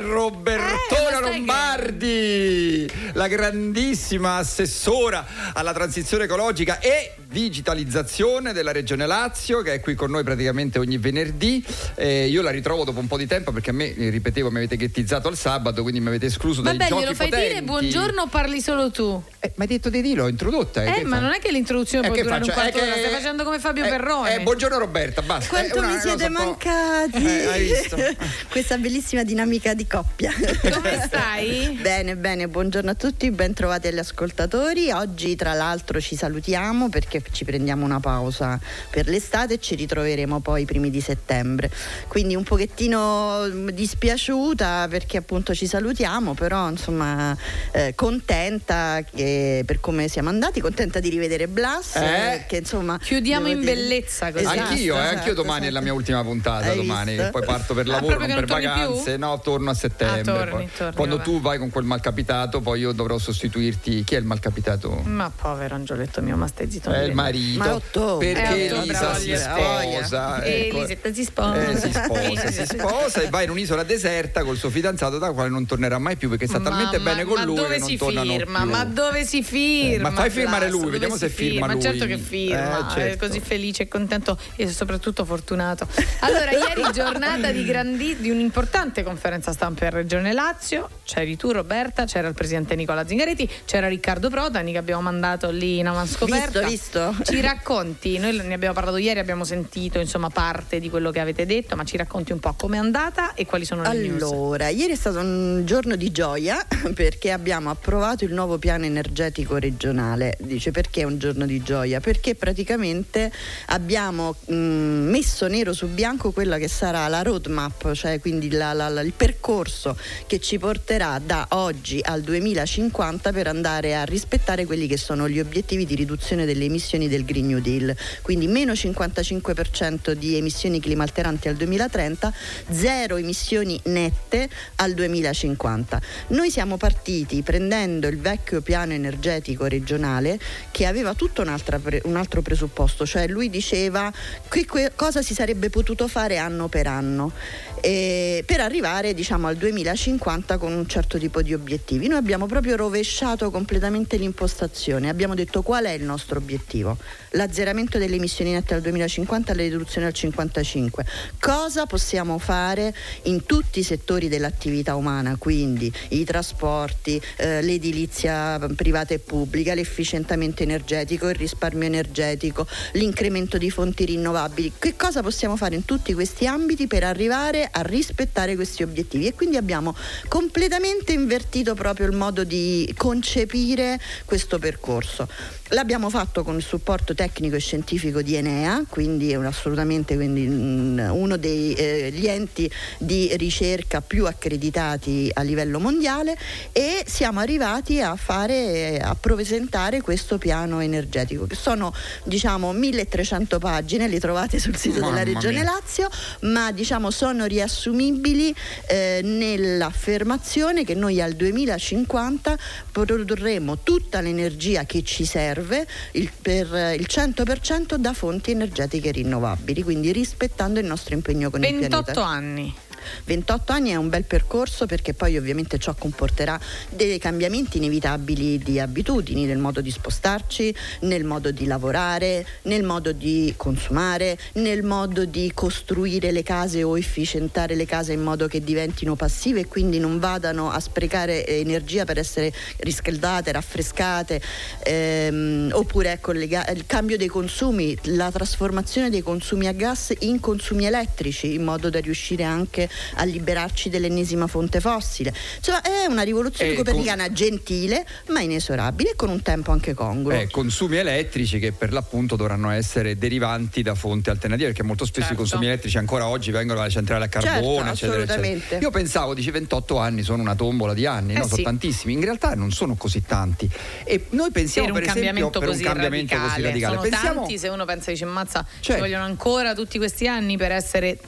Robertona Eh, Lombardi, la grandissima assessora alla transizione ecologica e digitalizzazione della Regione Lazio, che è qui con noi praticamente ogni venerdì. Eh, io la ritrovo dopo un po' di tempo perché a me, eh, ripetevo, mi avete ghettizzato al sabato, quindi mi avete escluso dai Vabbè, giochi glielo fai potenti. dire buongiorno o parli solo tu? Eh, ma hai detto di dirlo, l'ho introdotta. Eh, ma non è che l'introduzione Eh, può che durare un faccio? quarto Eh, d'ora, stai facendo come Fabio eh, Perrone. eh, buongiorno Roberta, basta. Quanto mi siete mancati? Eh, hai visto? Questa bellissima dinamica di coppia. Come stai? Bene, bene, buongiorno a tutti, ben trovati agli ascoltatori. Oggi tra l'altro ci salutiamo perché ci prendiamo una pausa per l'estate e ci ritroveremo poi i primi di settembre. Quindi un pochettino mm, dispiaciuta perché appunto ci salutiamo, però insomma eh, contenta che- per come siamo andati, contenta di rivedere Blas, Eh? che insomma Chiudiamo in dire- bellezza così. Esatto, anch'io, eh, esatto, anch'io domani è la esatto. mia ultima puntata, Hai domani, visto? poi parto per Ah, lavoro, proprio non per torni più? vacanze, no, torno a settembre. Ah, torni, poi. torni, Quando vabbè. tu vai con quel malcapitato, poi io dovrò sostituirti. Chi è il malcapitato? Ma povero angioletto mio, ma stai zitto. È non il marito. Ma ottobre. Perché Eh, ottobre, Elisa si voglio dire. sposa. Eh, ecco. Elisetta si sposa. Eh, si sposa, si sposa e va in un'isola deserta col suo fidanzato da quale non tornerà mai più perché sta talmente Ma- bene ma- con ma lui dove che non si tornano firma? più. Ma dove si firma? Eh, ma fai firmare lui, vediamo si se firma Ma lui. certo che firma, Eh, certo. è così felice e contento e soprattutto fortunato. Allora, ieri giornata di, grandi, di un'importante conferenza stampa in Regione Lazio, c'eri tu Roberta, c'era il presidente Nicola Zingaretti, c'era Riccardo Protani che abbiamo mandato lì in avanscoperta. Visto, visto. Ci racconti, noi ne abbiamo parlato ieri, abbiamo sentito insomma parte di quello che avete detto, ma ci racconti un po' com'è andata e quali sono le news. Allora, ieri è stato un giorno di gioia perché abbiamo approvato il nuovo piano energetico regionale. Dice perché è un giorno di gioia? Perché praticamente abbiamo mh, messo nero su bianco quella che sarà la roadmap, cioè quindi la- la- la- il percorso che ci porterà da oggi al 2050 per andare a rispettare quelli che sono gli obiettivi di riduzione delle emissioni del Green New Deal. Quindi meno 55% di emissioni climalteranti al 2030, zero emissioni nette al 2050. Noi siamo partiti prendendo il vecchio piano energetico regionale che aveva tutto un'altra pre- un altro presupposto, cioè lui diceva che cosa si sarebbe potuto fare anno per anno eh, per arrivare diciamo al 2050 con un certo tipo di obiettivi. Noi abbiamo proprio rovesciato completamente l'impostazione, abbiamo detto qual è il nostro obiettivo, l'azzeramento delle emissioni nette al 2050 e la riduzione al 55. Cosa possiamo fare in tutti i settori dell'attività umana, quindi i trasporti, eh, l'edilizia privata e pubblica, l'efficientamento energetico, il risparmio energetico, l'incremento di fonti rinnovabili. Che cosa possiamo fare in tutti questi ambiti per arrivare a rispettare questi obiettivi? E quindi abbiamo completamente invertito proprio il modo di concepire questo percorso. L'abbiamo fatto con il supporto tecnico e scientifico di Enea, quindi è un- assolutamente quindi, mm, uno degli enti di ricerca più accreditati a livello mondiale e siamo arrivati a fare a presentare questo piano energetico che sono diciamo 1300 pagine, le trovate sul sito Mamma della Regione mia. Lazio, ma diciamo sono riassumibili eh, nell'affermazione che noi al 2050 produrremo tutta l'energia che ci serve il- per il 100% da fonti energetiche rinnovabili, quindi rispettando il nostro impegno con il 28 pianeta. anni. 28 anni è un bel percorso perché poi ovviamente ciò comporterà dei cambiamenti inevitabili di abitudini, nel modo di spostarci, nel modo di lavorare, nel modo di consumare, nel modo di costruire le case o efficientare le case in modo che diventino passive e quindi non vadano a sprecare energia per essere riscaldate, raffrescate, ehm, oppure ecco, il cambio dei consumi, la trasformazione dei consumi a gas in consumi elettrici in modo da riuscire anche a liberarci dell'ennesima fonte fossile. Insomma, è una rivoluzione Eh, copernicana gentile ma inesorabile e con un tempo anche congruo. Eh, consumi elettrici che per l'appunto dovranno essere derivanti da fonti alternative perché molto spesso Certo. i consumi elettrici ancora oggi vengono dalle centrali a carbone Certo, eccetera, eccetera. assolutamente. io pensavo dici 28 anni sono una tombola di anni Eh no? sono sì. tantissimi in realtà non sono così tanti e noi pensiamo per un per, esempio cambiamento, per un così, cambiamento radicale. così radicale Sono pensiamo tanti, se uno pensa dice mazza, Cioè- ci vogliono ancora tutti questi anni per essere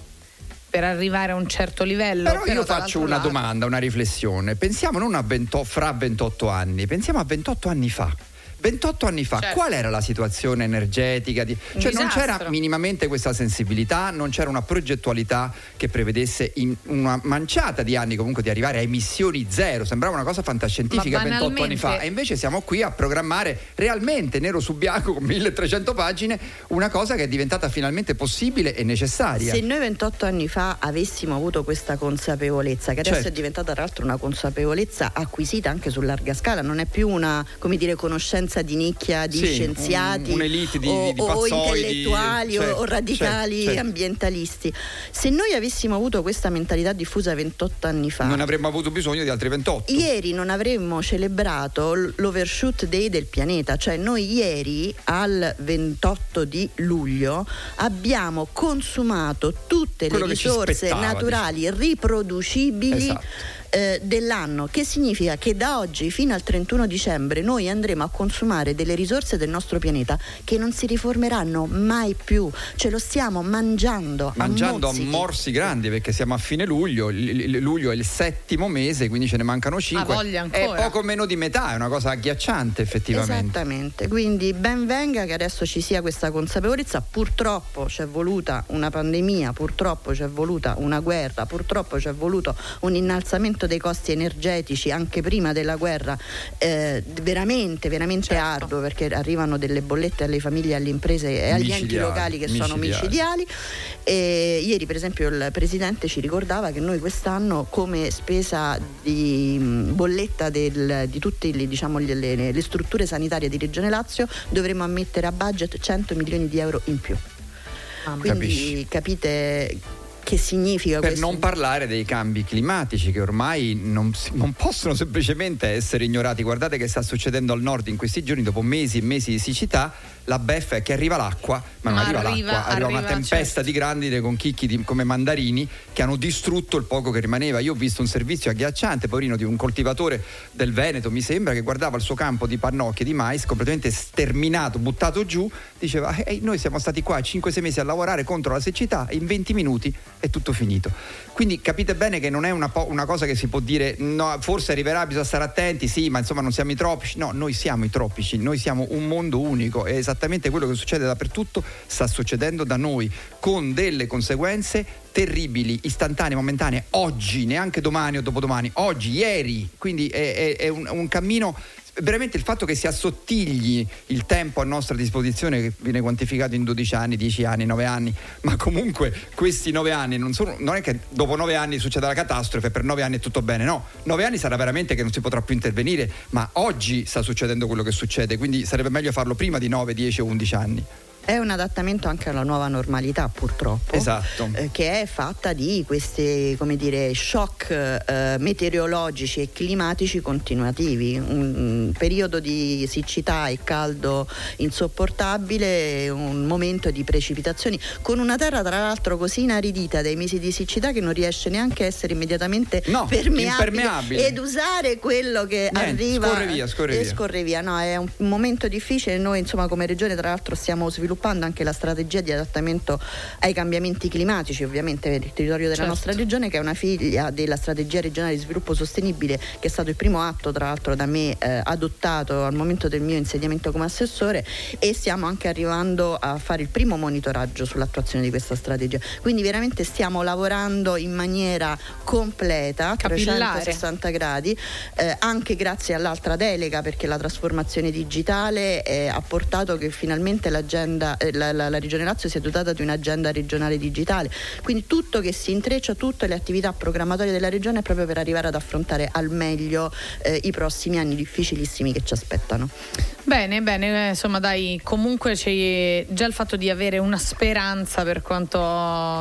per arrivare a un certo livello. Però, io tra faccio una lato- domanda, una riflessione. Pensiamo non a 20 fra 28 anni, pensiamo a 28 anni fa. 28 anni fa, Certo. qual era la situazione energetica? Di... Cioè non c'era minimamente questa sensibilità, non c'era una progettualità che prevedesse in una manciata di anni comunque di arrivare a emissioni zero. Sembrava una cosa fantascientifica Ma 28 anni fa. E invece siamo qui a programmare realmente nero su bianco con 1300 pagine una cosa che è diventata finalmente possibile e necessaria. Se noi 28 anni fa avessimo avuto questa consapevolezza, che adesso Certo. è diventata tra l'altro una consapevolezza acquisita anche su larga scala, non è più una come dire, conoscenza di nicchia di Sì, scienziati un- di- o, di o intellettuali o- certo, o radicali certo, certo. ambientalisti. Se noi avessimo avuto questa mentalità diffusa 28 anni fa, Non avremmo avuto bisogno di altri 28. Ieri non avremmo celebrato l'overshoot day del pianeta, cioè noi ieri al 28 di luglio abbiamo consumato tutte Quello le risorse spettava, naturali riproducibili. Esatto. Eh, dell'anno che significa che da oggi fino al 31 dicembre noi andremo a consumare delle risorse del nostro pianeta che non si riformeranno mai più ce lo stiamo mangiando Mangiando a mozzichi. morsi grandi perché siamo a fine luglio, l- l- luglio è il settimo mese, quindi ce ne mancano cinque. voglia È poco meno di metà, è una cosa agghiacciante effettivamente. Esattamente, quindi ben venga che adesso ci sia questa consapevolezza, purtroppo c'è voluta una pandemia, purtroppo c'è voluta una guerra, purtroppo c'è voluto un innalzamento dei costi energetici anche prima della guerra, eh, veramente, veramente Certo. arduo perché arrivano delle bollette alle famiglie, alle imprese e agli enti Micidiali, locali che sono micidiali. micidiali. E ieri per esempio il Presidente ci ricordava che noi quest'anno come spesa di bolletta del- di tutte le, diciamo, le- le- le strutture sanitarie di Regione Lazio dovremmo ammettere a budget 100 milioni di euro in più. Quindi Capisci. capite che significa Per questo? non parlare dei cambi climatici che ormai non, non possono semplicemente essere ignorati. Guardate che sta succedendo al nord in questi giorni, dopo mesi e mesi di siccità, la beffa è che arriva l'acqua, ma non arriva, arriva- l'acqua, arriva, una arriva, tempesta certo. di grandine con chicchi di- come mandarini che hanno distrutto il poco che rimaneva. Io ho visto un servizio agghiacciante, poverino, di un coltivatore del Veneto, mi sembra, che guardava il suo campo di pannocchie di mais completamente sterminato, buttato giù, diceva "Eh, noi siamo stati qua 5-6 mesi a lavorare contro la siccità, in 20 minuti è tutto finito. Quindi capite bene che non è una, po- una cosa che si può dire no, forse arriverà, bisogna stare attenti, sì, ma insomma non siamo i tropici. No, noi siamo i tropici, noi siamo un mondo unico e esattamente quello che succede dappertutto sta succedendo da noi con delle conseguenze terribili, istantanee, momentanee, oggi, neanche domani o dopodomani, oggi, ieri. Quindi è, è- è un, un cammino veramente il fatto che si assottigli il tempo a nostra disposizione, che viene quantificato in 12 anni, 10 anni, 9 anni, ma comunque questi 9 anni non, sono, non è che dopo 9 anni succeda la catastrofe, per 9 anni è tutto bene, no, 9 anni sarà veramente che non si potrà più intervenire, ma oggi sta succedendo quello che succede, quindi sarebbe meglio farlo prima di 9, 10 o 11 anni. È un adattamento anche alla nuova normalità, purtroppo. Esatto. eh, che è fatta di questi, come dire, shock eh, meteorologici e climatici continuativi. Un, un periodo di siccità e caldo insopportabile, un momento di precipitazioni, con una terra tra l'altro così inaridita dai mesi di siccità che non riesce neanche a essere immediatamente No, permeabile impermeabile. ed usare quello che Niente, arriva scorre via, scorre e via. scorre via. No, è un momento difficile. Noi, insomma, come regione, tra l'altro, stiamo sviluppando anche la strategia di adattamento ai cambiamenti climatici, ovviamente per il territorio della Certo. nostra regione, che è una figlia della strategia regionale di sviluppo sostenibile, che è stato il primo atto, tra l'altro, da me eh, adottato al momento del mio insediamento come assessore. E stiamo anche arrivando a fare il primo monitoraggio sull'attuazione di questa strategia. Quindi, veramente stiamo lavorando in maniera completa, Capillare. 360 gradi, eh, anche grazie all'altra delega perché la trasformazione digitale eh, ha portato che finalmente l'agenda, eh, la, la- la Regione Lazio si è dotata di un'agenda regionale digitale. Quindi tutto che si intreccia, tutte le attività programmatorie della Regione è proprio per arrivare ad affrontare al meglio eh, i prossimi anni difficilissimi che ci aspettano. Bene, bene, eh, insomma dai, comunque c'è già il fatto di avere una speranza per quanto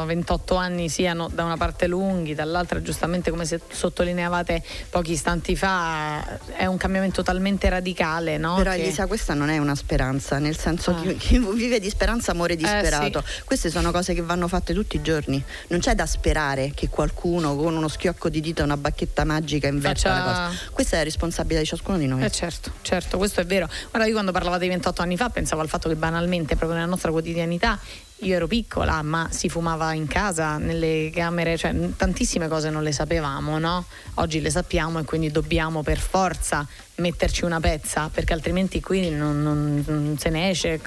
28 anni siano da una parte lunghi, dall'altra giustamente come sottolineavate pochi istanti fa, è un cambiamento talmente radicale, no? Però Che- Elisa questa non è una speranza, nel senso Ah. che chi vive di speranza muore Eh, disperato. Queste sono cose che vanno fatte tutti i giorni. Non c'è da sperare che qualcuno con uno schiocco di dita, una bacchetta magica inverta Faccia- la cosa. Questa è la responsabilità di ciascuno di noi. Eh certo, certo, questo è vero. Guarda, io quando parlavo di 28 anni fa pensavo al fatto che banalmente proprio nella nostra quotidianità io ero piccola, ma si fumava in casa, nelle camere, cioè tantissime cose non le sapevamo, no? Oggi le sappiamo e quindi dobbiamo per forza metterci una pezza perché altrimenti qui non, non, non se ne esce,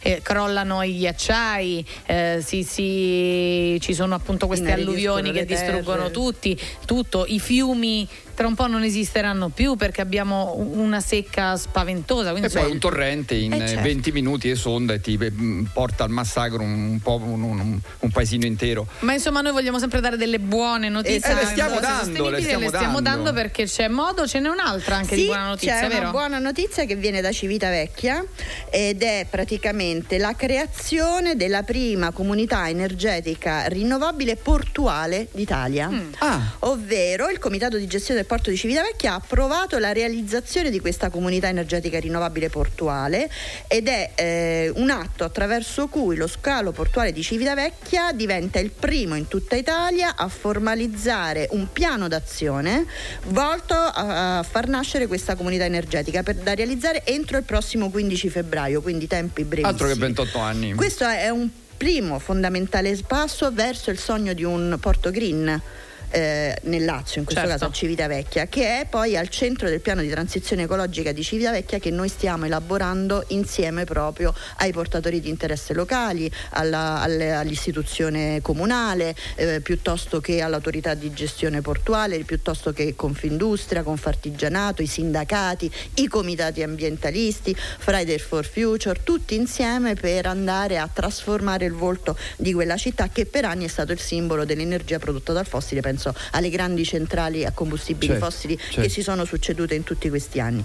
eh, crollano i ghiacciai, eh, si, si, ci sono appunto queste alluvioni che distruggono tutti, tutto, i fiumi tra un po' non esisteranno più perché abbiamo una secca spaventosa. e poi un torrente in eh certo. 20 minuti esonda e ti mm, porta al massacro un, po', un, un, un, paesino intero. Ma insomma noi vogliamo sempre dare delle buone notizie. Eh, le stiamo dando, le stiamo, le stiamo dando. dando. perché c'è modo, ce n'è un'altra anche sì, di buona notizia, c'è vero? una buona notizia che viene da Civitavecchia ed è praticamente la creazione della prima comunità energetica rinnovabile portuale d'Italia. Mm. Ah. Ovvero il comitato di gestione del porto di Civitavecchia ha approvato la realizzazione di questa comunità energetica rinnovabile portuale ed è eh, un atto attraverso cui lo scalo portuale di Civitavecchia diventa il primo in tutta Italia a formalizzare un piano d'azione volto a, a far nascere questa comunità energetica per, da realizzare entro il prossimo 15 febbraio, quindi tempi brevi. Altro che 28 anni. Questo è un primo fondamentale passo verso il sogno di un porto green eh, nel Lazio, in questo certo. caso a Civitavecchia, che è poi al centro del piano di transizione ecologica di Civitavecchia che noi stiamo elaborando insieme proprio ai portatori di interesse locali, alla, all'istituzione comunale, eh, piuttosto che all'autorità di gestione portuale, piuttosto che Confindustria, Confartigianato, i sindacati, i comitati ambientalisti, Friday for Future, tutti insieme per andare a trasformare il volto di quella città che per anni è stato il simbolo dell'energia prodotta dal fossile, penso alle grandi centrali a combustibili certo, fossili certo. che si sono succedute in tutti questi anni.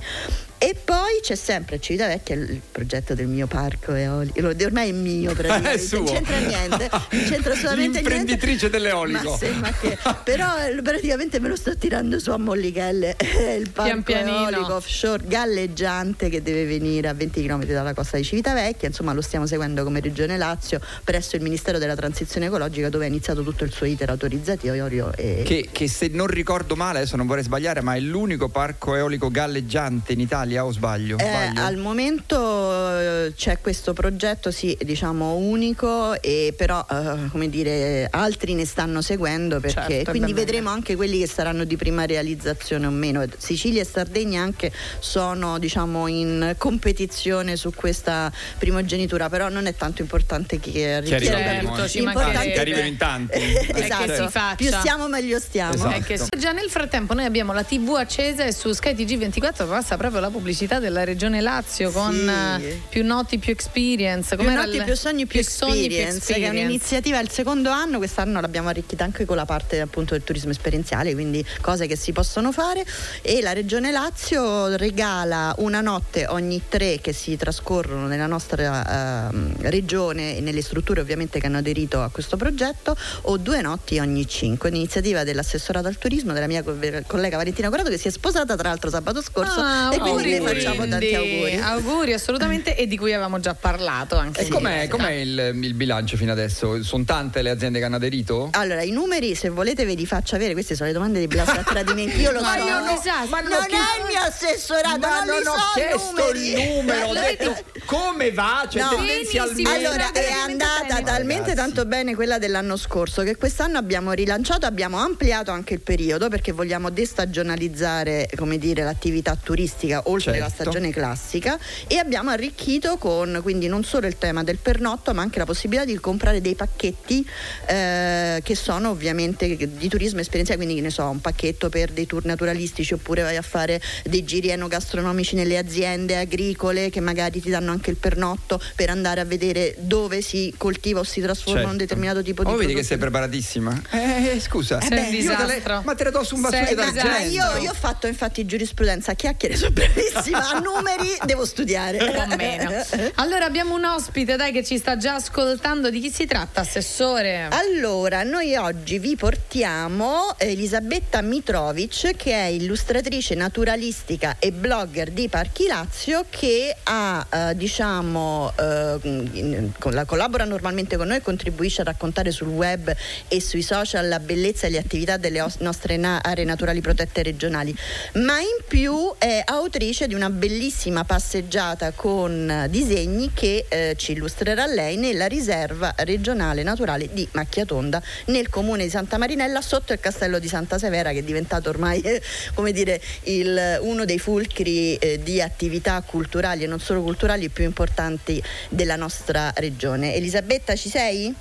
E poi c'è sempre Civitavecchia, il progetto del mio parco eolico, ormai è mio praticamente, non c'entra niente, non c'entra assolutamente L'imprenditrice niente. dell'eolico. Ma se, ma che, però praticamente me lo sto tirando su a Mollichelle, il parco Pian eolico offshore galleggiante che deve venire a 20 km dalla costa di Civitavecchia, insomma lo stiamo seguendo come Regione Lazio presso il Ministero della Transizione Ecologica dove è iniziato tutto il suo iter autorizzativo. E... Che, che se non ricordo male, adesso non vorrei sbagliare, ma è l'unico parco eolico galleggiante in Italia Italia o sbaglio? Eh, al momento eh, c'è questo progetto, sì, diciamo unico, e però eh, come dire, altri ne stanno seguendo perché certo, quindi vedremo anche quelli che saranno di prima realizzazione o meno. Sicilia e Sardegna anche sono diciamo in competizione su questa primogenitura, però non è tanto importante che arrivi. Certo, ci importante che arrivino in tanti. esatto. Più stiamo meglio stiamo. Esatto. Che, già nel frattempo noi abbiamo la TV accesa e su Sky TG24 passa proprio la pubblicità della regione Lazio con sì. Eh, più noti, più experience. Più noti, il... più sogni, più, più experience, sogni, più experience. Che è un'iniziativa il secondo anno, quest'anno l'abbiamo arricchita anche con la parte appunto del turismo esperienziale, quindi cose che si possono fare e la regione Lazio regala una notte ogni tre che si trascorrono nella nostra uh, regione e nelle strutture ovviamente che hanno aderito a questo progetto o due notti ogni cinque. Un'iniziativa dell'assessorato al turismo della mia collega Valentina Corato che si è sposata tra l'altro sabato scorso ah, e quindi le facciamo tanti auguri. Auguri assolutamente e di cui avevamo già parlato anche. E com'è, com'è il, il, bilancio fino adesso? Sono tante le aziende che hanno aderito? Allora, i numeri, se volete, ve li faccio avere. Queste sono le domande di Blas a tradimento. Io lo ma so. Io non, esatto. ma non, non è il mio assessorato, ma non, non ho so chiesto il numero, ho detto come va? Cioè, no. tendenzialmente. Allora, è andata bene, talmente ragazzi. tanto bene quella dell'anno scorso che quest'anno abbiamo rilanciato, abbiamo ampliato anche il periodo perché vogliamo destagionalizzare, come dire, l'attività turistica oltre certo. la stagione classica e abbiamo arricchito con quindi non solo il tema del pernotto ma anche la possibilità di comprare dei pacchetti eh, che sono ovviamente di turismo esperienziale, quindi che ne so, un pacchetto per dei tour naturalistici oppure vai a fare dei giri enogastronomici nelle aziende agricole che magari ti danno anche il pernotto per andare a vedere dove si coltiva o si trasforma certo. un determinato tipo di oh, vedi che sei preparatissima? Eh, scusa. Eh beh, io te le, ma te le do su un vassoio d'argento. Io, io ho fatto infatti giurisprudenza a chiacchiere, sono bravissima a numeri devo studiare. Un meno. Allora abbiamo un ospite, dai, che ci sta già ascoltando. Di chi si tratta, Assessore? Allora, noi oggi vi portiamo Elisabetta Mitrovic, che è illustratrice naturalistica e blogger di Parchi Lazio, che ha, eh, diciamo, eh, collabora normalmente con noi e contribuisce a raccontare sul web e sui social la bellezza e le attività delle nostre na- aree naturali protette regionali. Ma in più è autrice autrice di una bellissima passeggiata con disegni che eh, ci illustrerà lei nella riserva regionale naturale di Macchiatonda nel comune di Santa Marinella sotto il castello di Santa Severa che è diventato ormai eh, come dire il, uno dei fulcri eh, di attività culturali e non solo culturali più importanti della nostra regione. Elisabetta ci sei?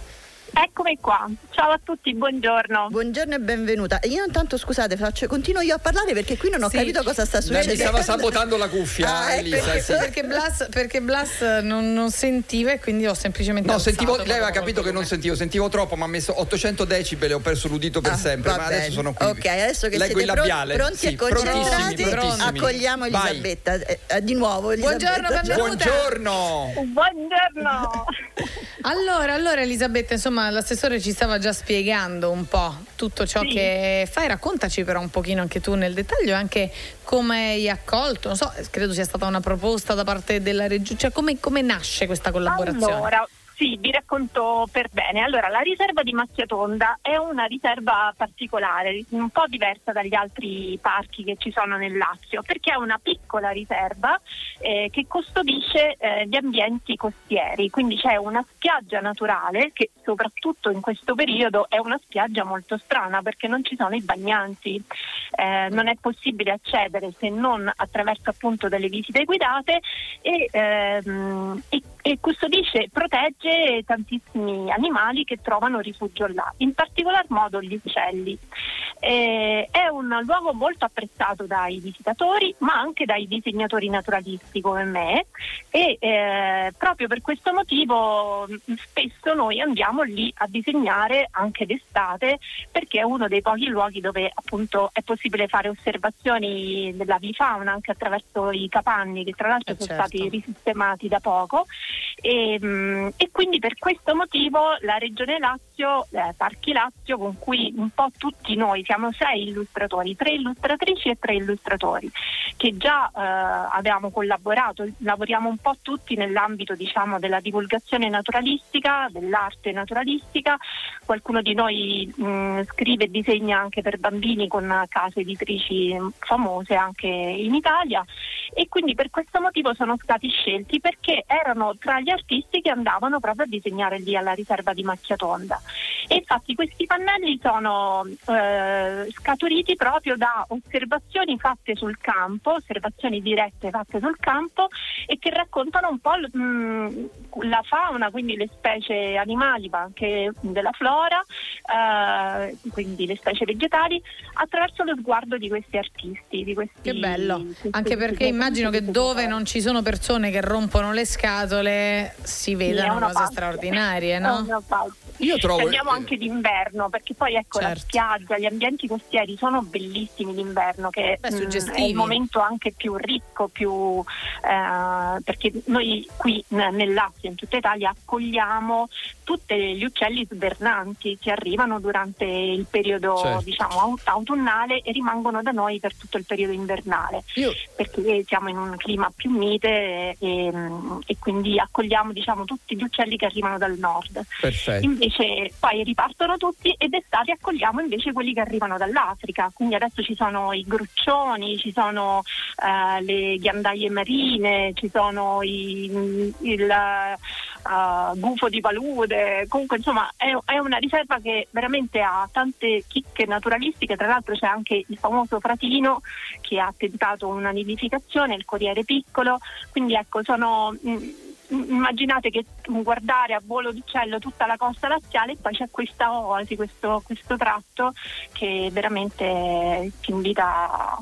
Eccomi qua, ciao a tutti, buongiorno. Buongiorno e benvenuta. Io intanto scusate, faccio, continuo io a parlare perché qui non ho sì. capito cosa sta succedendo. Mi stava sabotando la cuffia, ah, ecco. Elisa. Perché, sì. perché Blas, perché Blas non, non, sentiva e quindi ho semplicemente. No, sentivo, lei aveva capito che non sentivo, sentivo troppo, ma ha messo 800 decibel e ho perso l'udito per ah, sempre. Ma adesso sono qui. Ok, adesso che Leggo siete labiale. pronti sì, e concentrati, accogliamo Elisabetta. Eh, eh, di nuovo, Elisabetta. Buongiorno, benvenuta. Buongiorno. Buongiorno. allora, allora Elisabetta, insomma, l'assessore ci stava già spiegando un po' tutto ciò sì. che fai, raccontaci però un pochino anche tu nel dettaglio anche come hai accolto, non so, credo sia stata una proposta da parte della regione, cioè come, come nasce questa collaborazione? Allora, sì, vi racconto per bene. Allora, la riserva di Macchiatonda è una riserva particolare, un po' diversa dagli altri parchi che ci sono nel Lazio, perché è una piccola riserva eh, che custodisce eh, gli ambienti costieri, quindi c'è una spiaggia naturale che soprattutto in questo periodo è una spiaggia molto strana perché non ci sono i bagnanti, eh, non è possibile accedere se non attraverso appunto delle visite guidate e, ehm, e, e custodisce e protegge anche tantissimi animali che trovano rifugio là, in particolar modo gli uccelli. Eh, è un luogo molto apprezzato dai visitatori ma anche dai disegnatori naturalisti come me e eh, proprio per questo motivo spesso noi andiamo lì a disegnare anche d'estate perché è uno dei pochi luoghi dove appunto è possibile fare osservazioni della bifauna anche attraverso i capanni che tra l'altro eh sono certo. stati risistemati da poco e, e quindi per questo motivo la Regione Lazio, eh, Parchi Lazio, con cui un po' tutti noi siamo sei illustratori, tre illustratrici e tre illustratori, che già eh, abbiamo collaborato, lavoriamo un po' tutti nell'ambito diciamo, della divulgazione naturalistica, dell'arte naturalistica, qualcuno di noi mh, scrive e disegna anche per bambini con case editrici famose anche in Italia. E quindi per questo motivo sono stati scelti perché erano tra gli artisti che andavano proprio a disegnare lì alla riserva di Macchiatonda. E infatti questi pannelli sono eh, scaturiti proprio da osservazioni fatte sul campo, osservazioni dirette fatte sul campo e che raccontano un po' l- mh, la fauna, quindi le specie animali ma anche della flora, eh, quindi le specie vegetali, attraverso lo sguardo di questi artisti. Di questi, che bello, anche perché immagino che dove non ci sono persone che rompono le scatole si vedano cose parte. straordinarie, no? Io trovo... Andiamo anche d'inverno, perché poi ecco certo. la spiaggia, gli ambienti costieri sono bellissimi d'inverno, che Beh, mh, mm, è il momento anche più ricco, più, eh, perché noi qui nel Lazio, in tutta Italia, accogliamo tutti gli uccelli svernanti che arrivano durante il periodo certo. diciamo, autunnale e rimangono da noi per tutto il periodo invernale, Io... perché siamo in un clima più mite e, e quindi accogliamo diciamo, tutti gli uccelli che arrivano dal nord. Perfetto. Invece poi ripartono tutti ed estate accogliamo invece quelli che arrivano dall'Africa, quindi adesso ci sono i gruccioni, ci sono uh, le ghiandaie marine, ci sono i, il uh, gufo di palude, comunque insomma è, è, una riserva che veramente ha tante chicche naturalistiche, tra l'altro c'è anche il famoso fratino che ha tentato una nidificazione, il corriere piccolo, quindi ecco sono... Mh, mm, immaginate che guardare a volo d'uccello tutta la costa laziale e poi c'è questa oasi, questo, questo tratto che veramente ti invita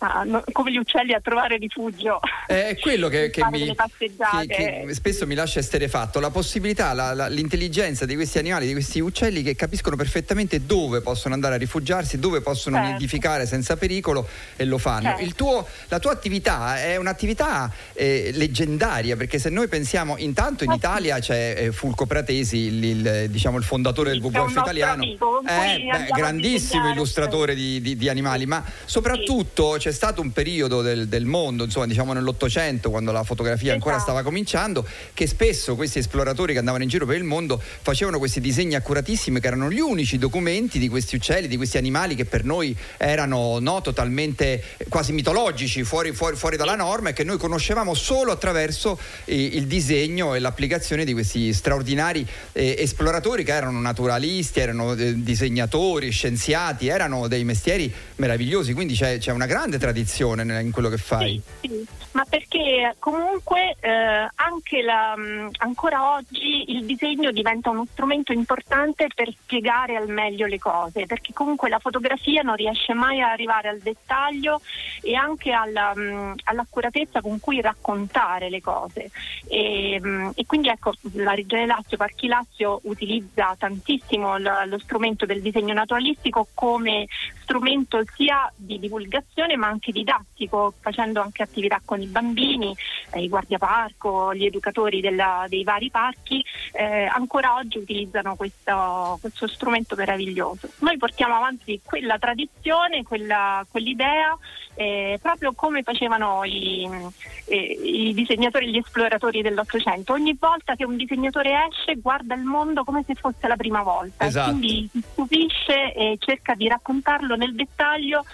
a, come gli uccelli a trovare rifugio. È quello che, che, mi, che, che, spesso mi lascia esterefatto, la possibilità, la, la, l'intelligenza di questi animali, di questi uccelli che capiscono perfettamente dove possono andare a rifugiarsi, dove possono certo. nidificare senza pericolo e lo fanno. Certo. Tuo, la tua attività è un'attività eh, leggendaria perché se noi pensiamo, intanto in Italia c'è eh, Fulco Pratesi, il, il, diciamo, il fondatore del WWF italiano, amico, eh, beh, grandissimo illustratore di, di, di, animali, ma soprattutto... Sì c'è stato un periodo del, del mondo, insomma diciamo nell'Ottocento, quando la fotografia ancora Esatto. stava cominciando, che spesso questi esploratori che andavano in giro per il mondo facevano questi disegni accuratissimi che erano gli unici documenti di questi uccelli, di questi animali che per noi erano no, totalmente eh, quasi mitologici, fuori, fuori- fuori dalla norma e che noi conoscevamo solo attraverso eh, il disegno e l'applicazione di questi straordinari eh, esploratori che erano naturalisti, erano eh, disegnatori, scienziati, erano dei mestieri meravigliosi, quindi c'è, c'è una grande tradizione in quello che fai. Sì, sì, ma perché comunque eh, anche la, mh, ancora oggi il disegno diventa uno strumento importante per spiegare al meglio le cose, perché comunque la fotografia non riesce mai a arrivare al dettaglio e anche alla, mh, all'accuratezza con cui raccontare le cose. E, mh, e quindi ecco, la Regione Lazio, Parchi Lazio utilizza tantissimo l- lo strumento del disegno naturalistico come strumento sia di divulgazione ma anche didattico, facendo anche attività con i bambini, eh, i guardiaparco, gli educatori della- dei vari parchi, eh, ancora oggi utilizzano questo, questo strumento meraviglioso. Noi portiamo avanti quella tradizione, quella- quell'idea, eh, proprio come facevano i, eh, i disegnatori gli esploratori dell'Ottocento. Ogni volta che un disegnatore esce guarda il mondo come se fosse la prima volta, Esatto. quindi si stupisce e cerca di raccontarlo nel dettaglio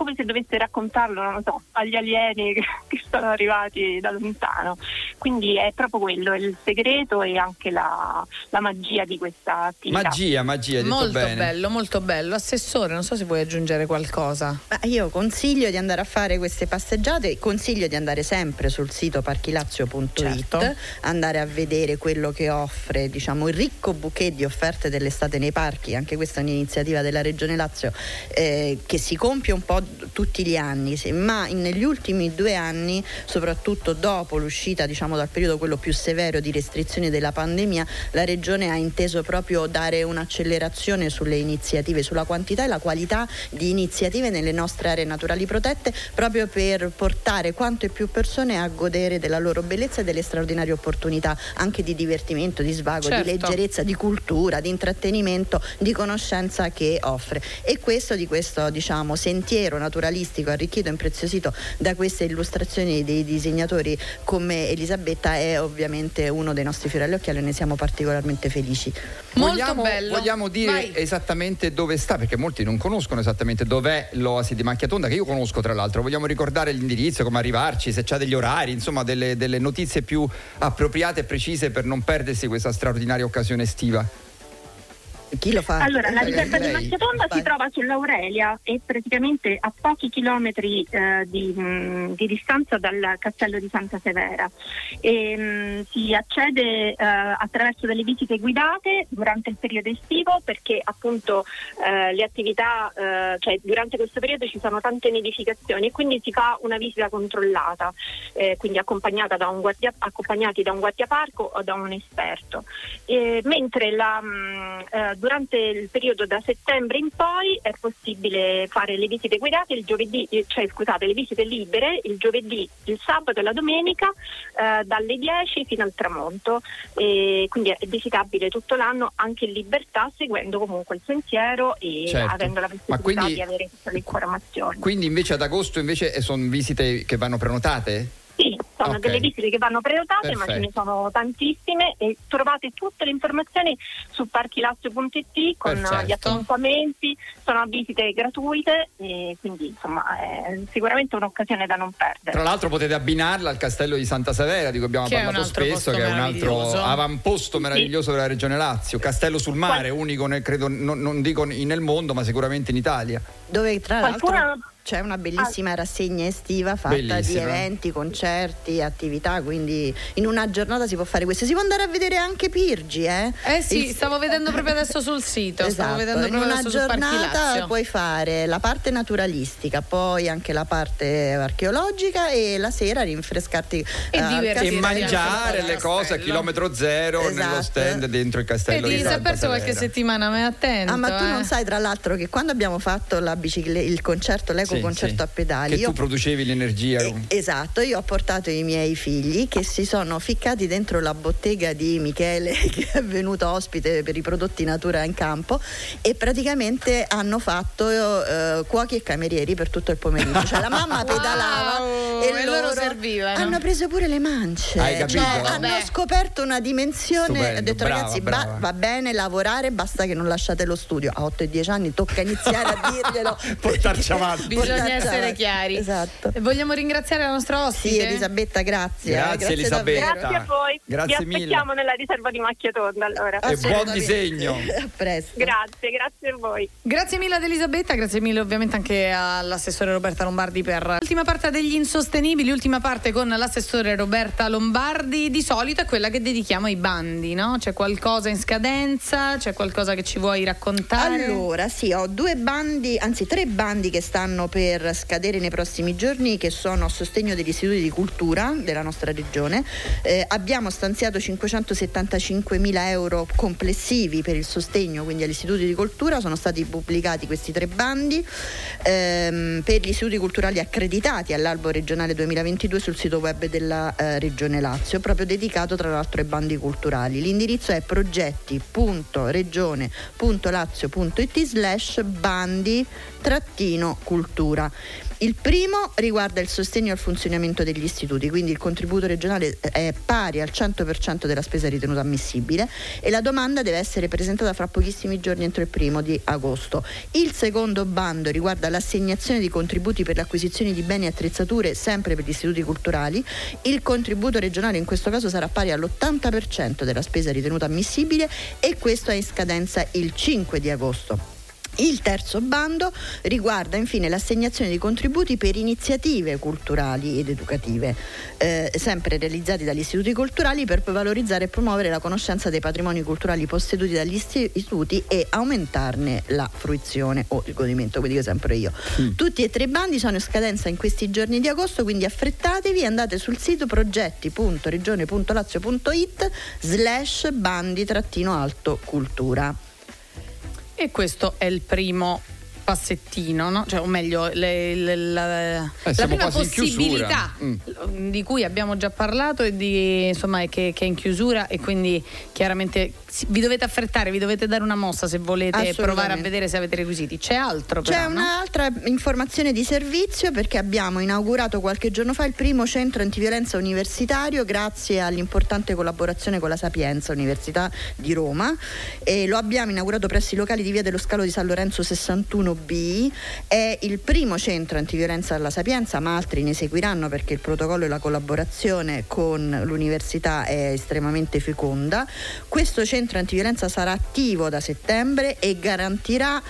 come se dovesse raccontarlo, non lo so, agli alieni che, che sono arrivati da lontano. Quindi è proprio quello, il segreto e anche la, la magia di questa attività. Magia, magia, Molto bene. bello, molto bello. Assessore, non so se vuoi aggiungere qualcosa. Ma io consiglio di andare a fare queste passeggiate, consiglio di andare sempre sul sito parchilazio.it, Certo. andare a vedere quello che offre, diciamo, il ricco bouquet di offerte dell'estate nei parchi, anche questa è un'iniziativa della Regione Lazio eh, che si compie un po' tutti gli anni, ma negli ultimi due anni, soprattutto dopo l'uscita, diciamo, dal periodo quello più severo di restrizioni della pandemia, la Regione ha inteso proprio dare un'accelerazione sulle iniziative, sulla quantità e la qualità di iniziative nelle nostre aree naturali protette, proprio per portare quante più persone a godere della loro bellezza e delle straordinarie opportunità anche di divertimento, di svago, Certo. di leggerezza, di cultura, di intrattenimento, di conoscenza che offre. E questo di questo diciamo sentiero naturalistico arricchito e impreziosito da queste illustrazioni dei disegnatori come Elisabetta è ovviamente uno dei nostri fiori all'occhiello e ne siamo particolarmente felici. Molto vogliamo, bello. vogliamo dire Vai. esattamente dove sta, perché molti non conoscono esattamente dov'è l'Oasi di Macchiatonda, che io conosco tra l'altro. Vogliamo ricordare l'indirizzo, come arrivarci, se c'è degli orari, insomma delle, delle notizie più appropriate e precise per non perdersi questa straordinaria occasione estiva. Chi lo fa? Allora, la Eh, riserva di Vai. si trova sull'Aurelia e praticamente a pochi chilometri eh, di, mh, di distanza dal castello di Santa Severa. E, mh, si accede eh, attraverso delle visite guidate durante il periodo estivo perché appunto eh, le attività, eh, cioè durante questo periodo ci sono tante nidificazioni e quindi si fa una visita controllata, eh, quindi accompagnata da un guardia- accompagnati da un guardiaparco o da un esperto. Eh, mentre la, mh, eh, durante il periodo da settembre in poi è possibile fare le visite guidate il giovedì, eh, cioè scusate, le visite libere il giovedì, il sabato e la domenica eh, dalle 10 fino al tramonto. E quindi è visitabile tutto l'anno anche in libertà seguendo comunque il sentiero e Certo. avendo la possibilità quindi- di avere tutte le informazioni. Quindi invece ad agosto invece sono visite che vanno prenotate? Sì, sono Ok. delle visite che vanno prenotate, ma Perfetto. ce ne sono tantissime e trovate tutte le informazioni su parchilazio.it con Perfetto. gli appuntamenti, sono visite gratuite e quindi insomma è sicuramente un'occasione da non perdere. Tra l'altro potete abbinarla al castello di Santa Severa, di cui abbiamo Che parlato spesso, che è un altro avamposto meraviglioso della regione Lazio, castello sul mare, unico nel- credo, non, non dico nel mondo, ma sicuramente in Italia. Dove tra l'altro Qualcuno- c'è una bellissima rassegna estiva fatta di Bellissima. eventi, concerti, attività, quindi in una giornata si può fare questo. Si può andare a vedere anche Pirgi, eh? Eh sì, Il- stavo vedendo proprio adesso sul sito. Stavo Esatto, vedendo in proprio una su Parchi giornata puoi fare la parte naturalistica, poi anche la parte archeologica e la sera rinfrescarti E eh. E mangiare le cose a chilometro zero nello Esatto. stand dentro il castello Vedi, di si è Santa perso qualche Severa. settimana, ma è attento. Ah, ma tu eh. non sai tra l'altro che quando abbiamo fatto la bicicle- il concerto L'Eco con concerto sì. a pedali. Che tu producevi l'energia. Eh, esatto, io ho portato i miei figli che si sono ficcati dentro la bottega di Michele che è venuto ospite per i prodotti natura in campo e praticamente hanno fatto eh, cuochi e camerieri per tutto il pomeriggio. Cioè la mamma pedalava Wow, e, e loro loro servivano. hanno preso pure le mance. Hai capito? Cioè, hanno scoperto una dimensione. Stupendo, ho detto brava, ragazzi, brava. ba- va bene lavorare, basta che non lasciate lo studio. A 8 e 10 anni tocca iniziare a dirglielo. Portarci avanti. Bisogna Portarci essere chiari. Esatto. E vogliamo ringraziare la nostra ospite. Sì, Elisabetta, grazie. eh, Grazie, Elisabetta. davvero. Grazie a voi. Grazie Vi mille. aspettiamo nella riserva di Macchiatonda allora. E buon disegno. A presto. Grazie, grazie a voi. Grazie mille ad Elisabetta, grazie mille ovviamente anche all'assessore Roberta Lombardi per l'ultima parte degli insostenibili, ultima parte con l'assessore Roberta Lombardi, di solito è quella che dedichiamo ai bandi, no? C'è qualcosa in scadenza, c'è qualcosa che ci vuoi raccontare? Allora, sì, ho due bandi, anzi tre bandi che stanno per scadere nei prossimi giorni che sono a sostegno degli istituti di cultura della nostra regione. Eh, abbiamo stanziato 575 mila euro complessivi per il sostegno quindi agli istituti di cultura, sono stati pubblicati questi tre bandi ehm, per gli istituti culturali accreditati all'albo regionale 2022 sul sito web della eh, regione Lazio, proprio dedicato tra l'altro ai bandi culturali. L'indirizzo è progetti.regione.lazio.it slash bandi trattino cultura. Il primo riguarda il sostegno al funzionamento degli istituti, quindi il contributo regionale è pari al 100% della spesa ritenuta ammissibile e la domanda deve essere presentata fra pochissimi giorni entro il primo di agosto. Il secondo bando riguarda l'assegnazione di contributi per l'acquisizione di beni e attrezzature sempre per gli istituti culturali. Il contributo regionale in questo caso sarà pari all'80% della spesa ritenuta ammissibile e questo è in scadenza il 5 di agosto. Il terzo bando riguarda infine l'assegnazione di contributi per iniziative culturali ed educative, eh, sempre realizzati dagli istituti culturali per poi valorizzare e promuovere la conoscenza dei patrimoni culturali posseduti dagli isti- istituti e aumentarne la fruizione o il godimento, come dico sempre io. Tutti e tre i bandi sono in scadenza in questi giorni di agosto, quindi affrettatevi, andate sul sito progetti.regione.lazio.it slash bandi-alto cultura. E questo è il primo passettino, no? cioè, o meglio, le- le- la, la Eh, siamo prima possibilità chiusura. di cui abbiamo già parlato e di, insomma, è che, che è in chiusura e quindi chiaramente si- vi dovete affrettare, vi dovete dare una mossa se volete provare a vedere se avete requisiti. C'è altro C'è però, no? un'altra informazione di servizio perché abbiamo inaugurato qualche giorno fa il primo centro antiviolenza universitario grazie all'importante collaborazione con la Sapienza Università di Roma e lo abbiamo inaugurato presso i locali di via dello Scalo di San Lorenzo 61B. È il primo centro antiviolenza alla Sapienza, ma altri ne seguiranno perché il protocollo e la collaborazione con l'università è estremamente feconda. Questo centro antiviolenza sarà attivo da settembre e garantirà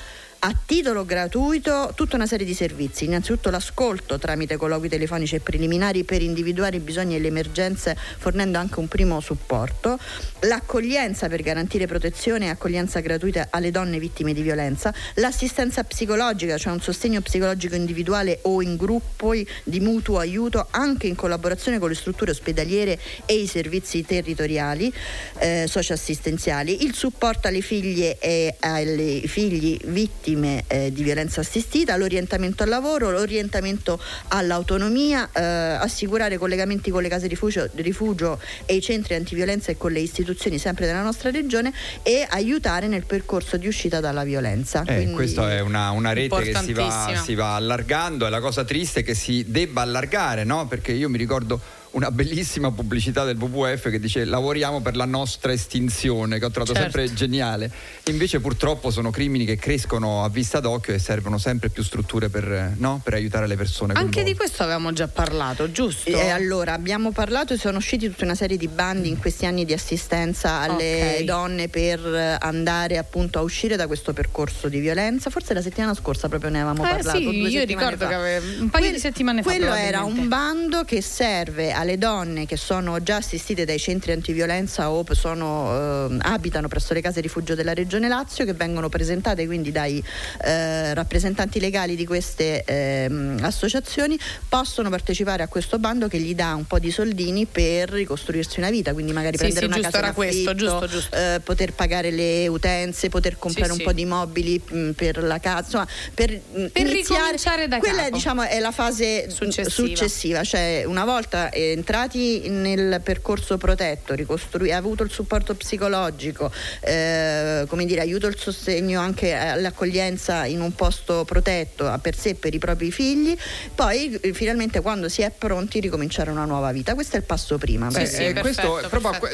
a titolo gratuito tutta una serie di servizi, innanzitutto l'ascolto tramite colloqui telefonici e preliminari per individuare i bisogni e le emergenze fornendo anche un primo supporto, l'accoglienza per garantire protezione e accoglienza gratuita alle donne vittime di violenza, l'assistenza psicologica, cioè un sostegno psicologico individuale o in gruppi di mutuo aiuto anche in collaborazione con le strutture ospedaliere e i servizi territoriali eh, socioassistenziali, il supporto alle figlie e ai figli vittime eh, di violenza assistita, l'orientamento al lavoro, l'orientamento all'autonomia, eh, assicurare collegamenti con le case rifugio, rifugio e i centri antiviolenza e con le istituzioni sempre della nostra regione e aiutare nel percorso di uscita dalla violenza. Eh, Quindi- questa è una, una rete che si va, si va allargando e la cosa triste è che si debba allargare, no? Perché io mi ricordo una bellissima pubblicità del WWF che dice lavoriamo per la nostra estinzione, che ho trovato Certo. sempre geniale. Invece purtroppo sono crimini che crescono a vista d'occhio e servono sempre più strutture per, no? per aiutare le persone. Anche di questo avevamo già parlato, giusto? E allora abbiamo parlato e sono usciti tutta una serie di bandi in questi anni di assistenza alle Ok. donne per andare appunto a uscire da questo percorso di violenza. Forse la settimana scorsa proprio ne avevamo Eh parlato. sì, due io ricordo fa. che ave- un paio di settimane fa Quello era un bando che serve alle donne che sono già assistite dai centri antiviolenza o sono, eh, abitano presso le case rifugio della Regione Lazio che vengono presentate quindi dai eh, rappresentanti legali di queste ehm, associazioni possono partecipare a questo bando che gli dà un po' di soldini per ricostruirsi una vita, quindi magari sì, prendere sì, una casa questo, giusto, giusto. Eh, poter pagare le utenze, poter comprare sì, un po' di mobili mh, mm, per la casa, insomma, per, mh, per ricominciare da quella capo. diciamo è la fase successiva. successiva, cioè una volta entrati nel percorso protetto, ricostruire, avuto il supporto psicologico, eh, come dire, aiuto il sostegno anche all'accoglienza in un posto protetto per sé e per i propri figli, poi eh, finalmente quando si è pronti ricominciare una nuova vita. Questo è il passo prima. Beh, sì, eh, perfetto, proprio,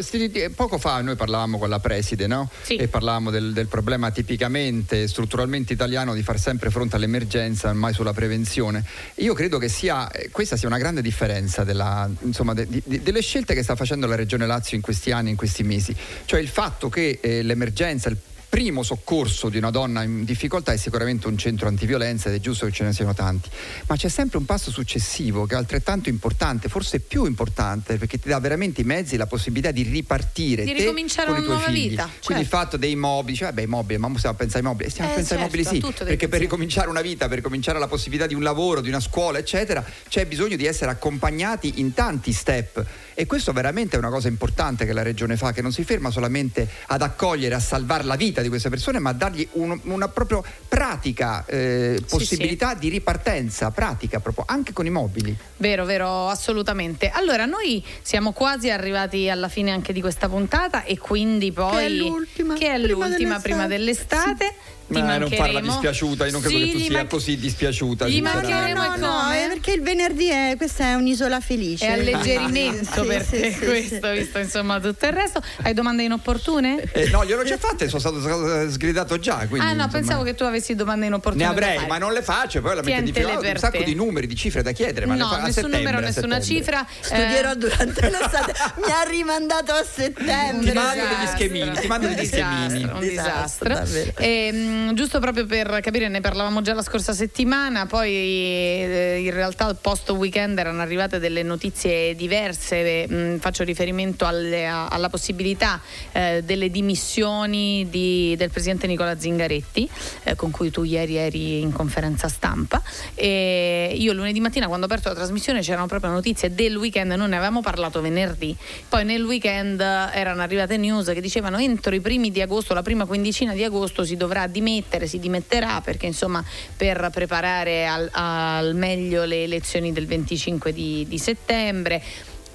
poco fa noi parlavamo con la preside no? sì. e parlavamo del, del, problema tipicamente strutturalmente italiano di far sempre fronte all'emergenza, mai sulla prevenzione. Io credo che sia, eh, questa sia una grande differenza della, insomma, de, de, delle scelte che sta facendo la Regione Lazio in questi anni, in questi mesi. Cioè il fatto che eh, l'emergenza, il primo soccorso di una donna in difficoltà è sicuramente un centro antiviolenza ed è giusto che ce ne siano tanti, ma c'è sempre un passo successivo che è altrettanto importante, forse più importante, perché ti dà veramente i mezzi e la possibilità di ripartire di ricominciare una nuova figli. vita. Quindi certo. il fatto dei mobili, cioè beh, i mobili, ma stiamo a pensare ai mobili, stiamo eh, a pensare certo, ai mobili sì, perché per ricominciare una vita, per ricominciare la possibilità di un lavoro, di una scuola, eccetera, c'è bisogno di essere accompagnati in tanti step e questo veramente è una cosa importante che la regione fa, che non si ferma solamente ad accogliere, a salvare la vita di queste persone, ma a dargli un, una proprio pratica eh, possibilità sì, sì. di ripartenza, pratica proprio, anche con i mobili. Vero, vero, assolutamente. Allora, noi siamo quasi arrivati alla fine anche di questa puntata e quindi poi... Che è l'ultima, che è prima, l'ultima dell'estate. prima dell'estate. Sì ti Ma non parla dispiaciuta, io non credo sì, che tu sia man- così dispiaciuta. Gli mancheremo no, no, come? è perché il venerdì è, questa è un'isola felice. È alleggerimento Sì, per sì, te sì, questo, sì. visto insomma tutto il resto. Hai domande inopportune? Eh, no, gliel'ho già fatte, sono stato sgridato già. Quindi, ah no, insomma, pensavo che tu avessi domande inopportune. Ne avrei, ma non le faccio, poi la metto di fila. Ho un sacco te. di numeri, di cifre da chiedere. Ma No, fa- nessun numero, nessuna cifra. Studierò Eh, durante l'estate. Mi ha rimandato a settembre. Ti mando degli schemini, ti mando degli schemini. Un Disastro, disastro. davvero. Ehm, giusto proprio per capire, ne parlavamo già la scorsa settimana, poi eh, in realtà al post weekend erano arrivate delle notizie diverse, mm, faccio riferimento alle- a- alla possibilità eh, delle dimissioni di- del presidente Nicola Zingaretti, eh, con cui tu ieri eri in conferenza stampa. E io lunedì mattina quando ho aperto la trasmissione c'erano proprio notizie del weekend, noi ne avevamo parlato venerdì, poi nel weekend erano arrivate news che dicevano entro i primi di agosto, la prima quindicina di agosto si dovrà dimettere, si dimetterà perché insomma per preparare al, al meglio le elezioni del 25 di, di settembre.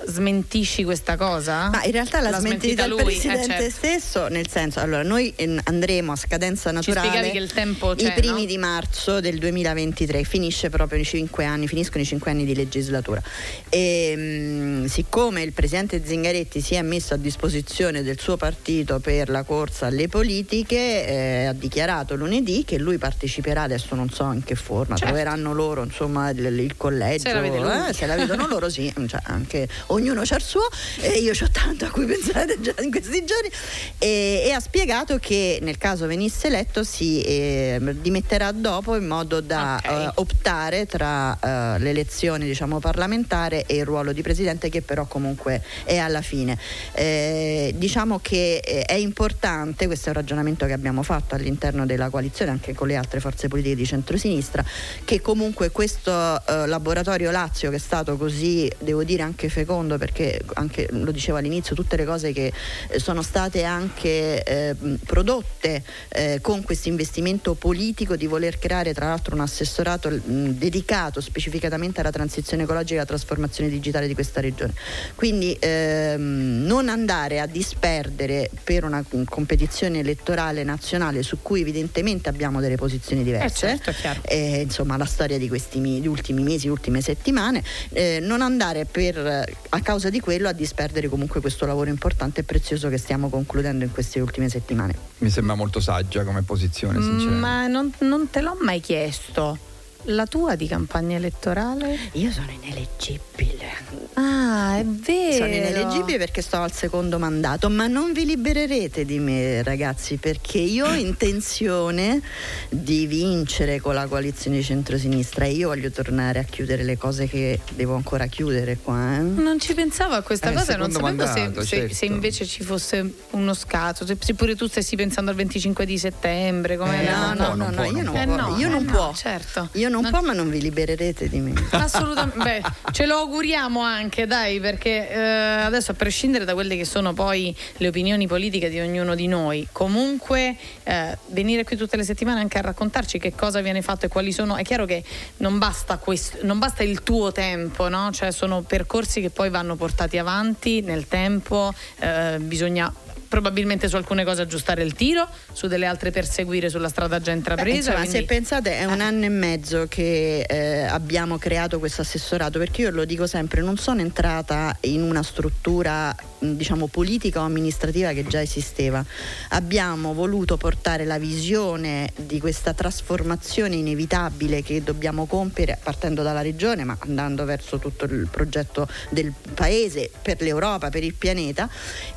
Smentisci questa cosa? Ma in realtà la, L'ha smentita il lui, presidente eh, certo. stesso, nel senso, allora noi eh, andremo a scadenza naturale i primi no? di marzo del 2023, finisce proprio i cinque anni, finiscono i cinque anni di legislatura. E, mh, siccome il presidente Zingaretti si è messo a disposizione del suo partito per la corsa alle politiche, eh, ha dichiarato lunedì che lui parteciperà, adesso non so in che forma, Certo. troveranno loro insomma il, il collegio, Se la eh, se la vedono loro sì, cioè, anche ognuno c'ha il suo e io ho tanto a cui pensare già in questi giorni e, e ha spiegato che nel caso venisse eletto si eh, dimetterà dopo in modo da Ok. eh, optare tra eh, l'elezione diciamo parlamentare e il ruolo di presidente che però comunque è alla fine Eh, diciamo che eh, è importante questo è un ragionamento che abbiamo fatto all'interno della coalizione anche con le altre forze politiche di centrosinistra che comunque questo eh, laboratorio Lazio che è stato così devo dire anche fecondo perché anche lo dicevo all'inizio tutte le cose che eh, sono state anche eh, prodotte eh, con questo investimento politico di voler creare tra l'altro un assessorato mh, dedicato specificatamente alla transizione ecologica e alla trasformazione digitale di questa regione quindi ehm, non andare a disperdere per una mh, competizione elettorale nazionale su cui evidentemente abbiamo delle posizioni diverse certo, è chiaro. eh, insomma la storia di questi mi- ultimi mesi, ultime settimane, eh, non andare per, eh, a causa di quello a disperdere comunque questo lavoro importante e prezioso che stiamo concludendo in queste ultime settimane. Mi sembra molto saggia come posizione, sinceramente. Ma non, non te l'ho mai chiesto. La tua di campagna elettorale? Io sono ineleggibile. Ah, è vero. Sono ineleggibile perché sto al secondo mandato, ma non vi libererete di me, ragazzi, perché io ho intenzione di vincere con la coalizione di centrosinistra e io voglio tornare a chiudere le cose che devo ancora chiudere qua. Eh? Non ci pensavo a questa Eh, cosa, non secondo sapevo mandato, se, certo. se invece ci fosse uno scato, se, se pure tu stessi pensando al 25 di settembre, come Eh, no, no, no, no, io non. Eh no, Io eh non no, può. certo. Io non, Non- può, ma non vi libererete di me. Assolutamente, beh, ce lo auguriamo anche, dai, perché eh, adesso a prescindere da quelle che sono poi le opinioni politiche di ognuno di noi, comunque eh, venire qui tutte le settimane anche a raccontarci che cosa viene fatto e quali sono, è chiaro che non basta, questo, non basta il tuo tempo, no? cioè sono percorsi che poi vanno portati avanti nel tempo, eh, bisogna probabilmente su alcune cose aggiustare il tiro, su delle altre perseguire sulla strada già Beh, intrapresa. insomma, quindi- se pensate è un Eh. anno e mezzo che eh, abbiamo creato questo assessorato, perché io lo dico sempre, non sono entrata in una struttura diciamo politica o amministrativa che già esisteva. Abbiamo voluto portare la visione di questa trasformazione inevitabile che dobbiamo compiere partendo dalla regione, ma andando verso tutto il progetto del paese, per l'Europa, per il pianeta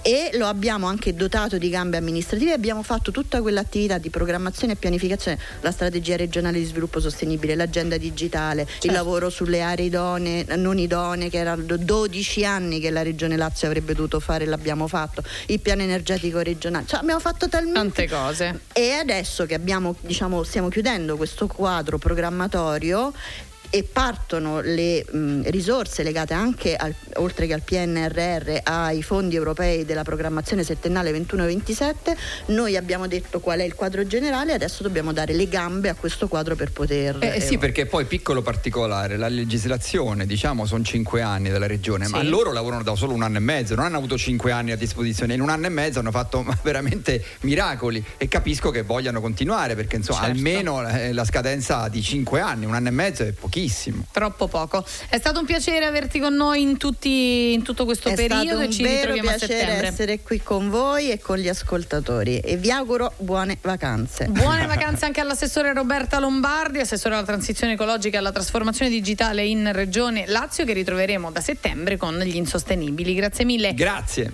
e lo abbiamo anche dotato di gambe amministrative e abbiamo fatto tutta quell'attività di programmazione e pianificazione, la strategia regionale di sviluppo sostenibile, l'agenda digitale, il lavoro sulle aree idonee, non idonee, che erano 12 anni che la regione Lazio avrebbe dovuto fare, l'abbiamo fatto, il piano energetico regionale, cioè abbiamo fatto talmente Tante cose. e adesso che abbiamo, diciamo, stiamo chiudendo questo quadro programmatorio e partono le mh, risorse legate anche al, oltre che al PNRR ai fondi europei della programmazione settennale 21-27, noi abbiamo detto qual è il quadro generale, adesso dobbiamo dare le gambe a questo quadro per poter Eh, sì, eh, perché poi piccolo particolare, la legislazione, diciamo, sono cinque anni della regione, ma Sì. loro lavorano da solo un anno e mezzo, non hanno avuto cinque anni a disposizione, in un anno e mezzo hanno fatto ma, veramente miracoli e capisco che vogliano continuare perché insomma Certo. almeno eh, la scadenza di cinque anni, un anno e mezzo è pochissimo. Troppo poco. È stato un piacere averti con noi in, tutti, in tutto questo è periodo stato e un ci vero ritroviamo a piacere settembre. essere qui con voi e con gli ascoltatori e vi auguro buone vacanze. Buone vacanze anche all'assessore Roberta Lombardi, assessore alla transizione ecologica e alla trasformazione digitale in Regione Lazio, che ritroveremo da settembre con gli insostenibili. Grazie mille. Grazie.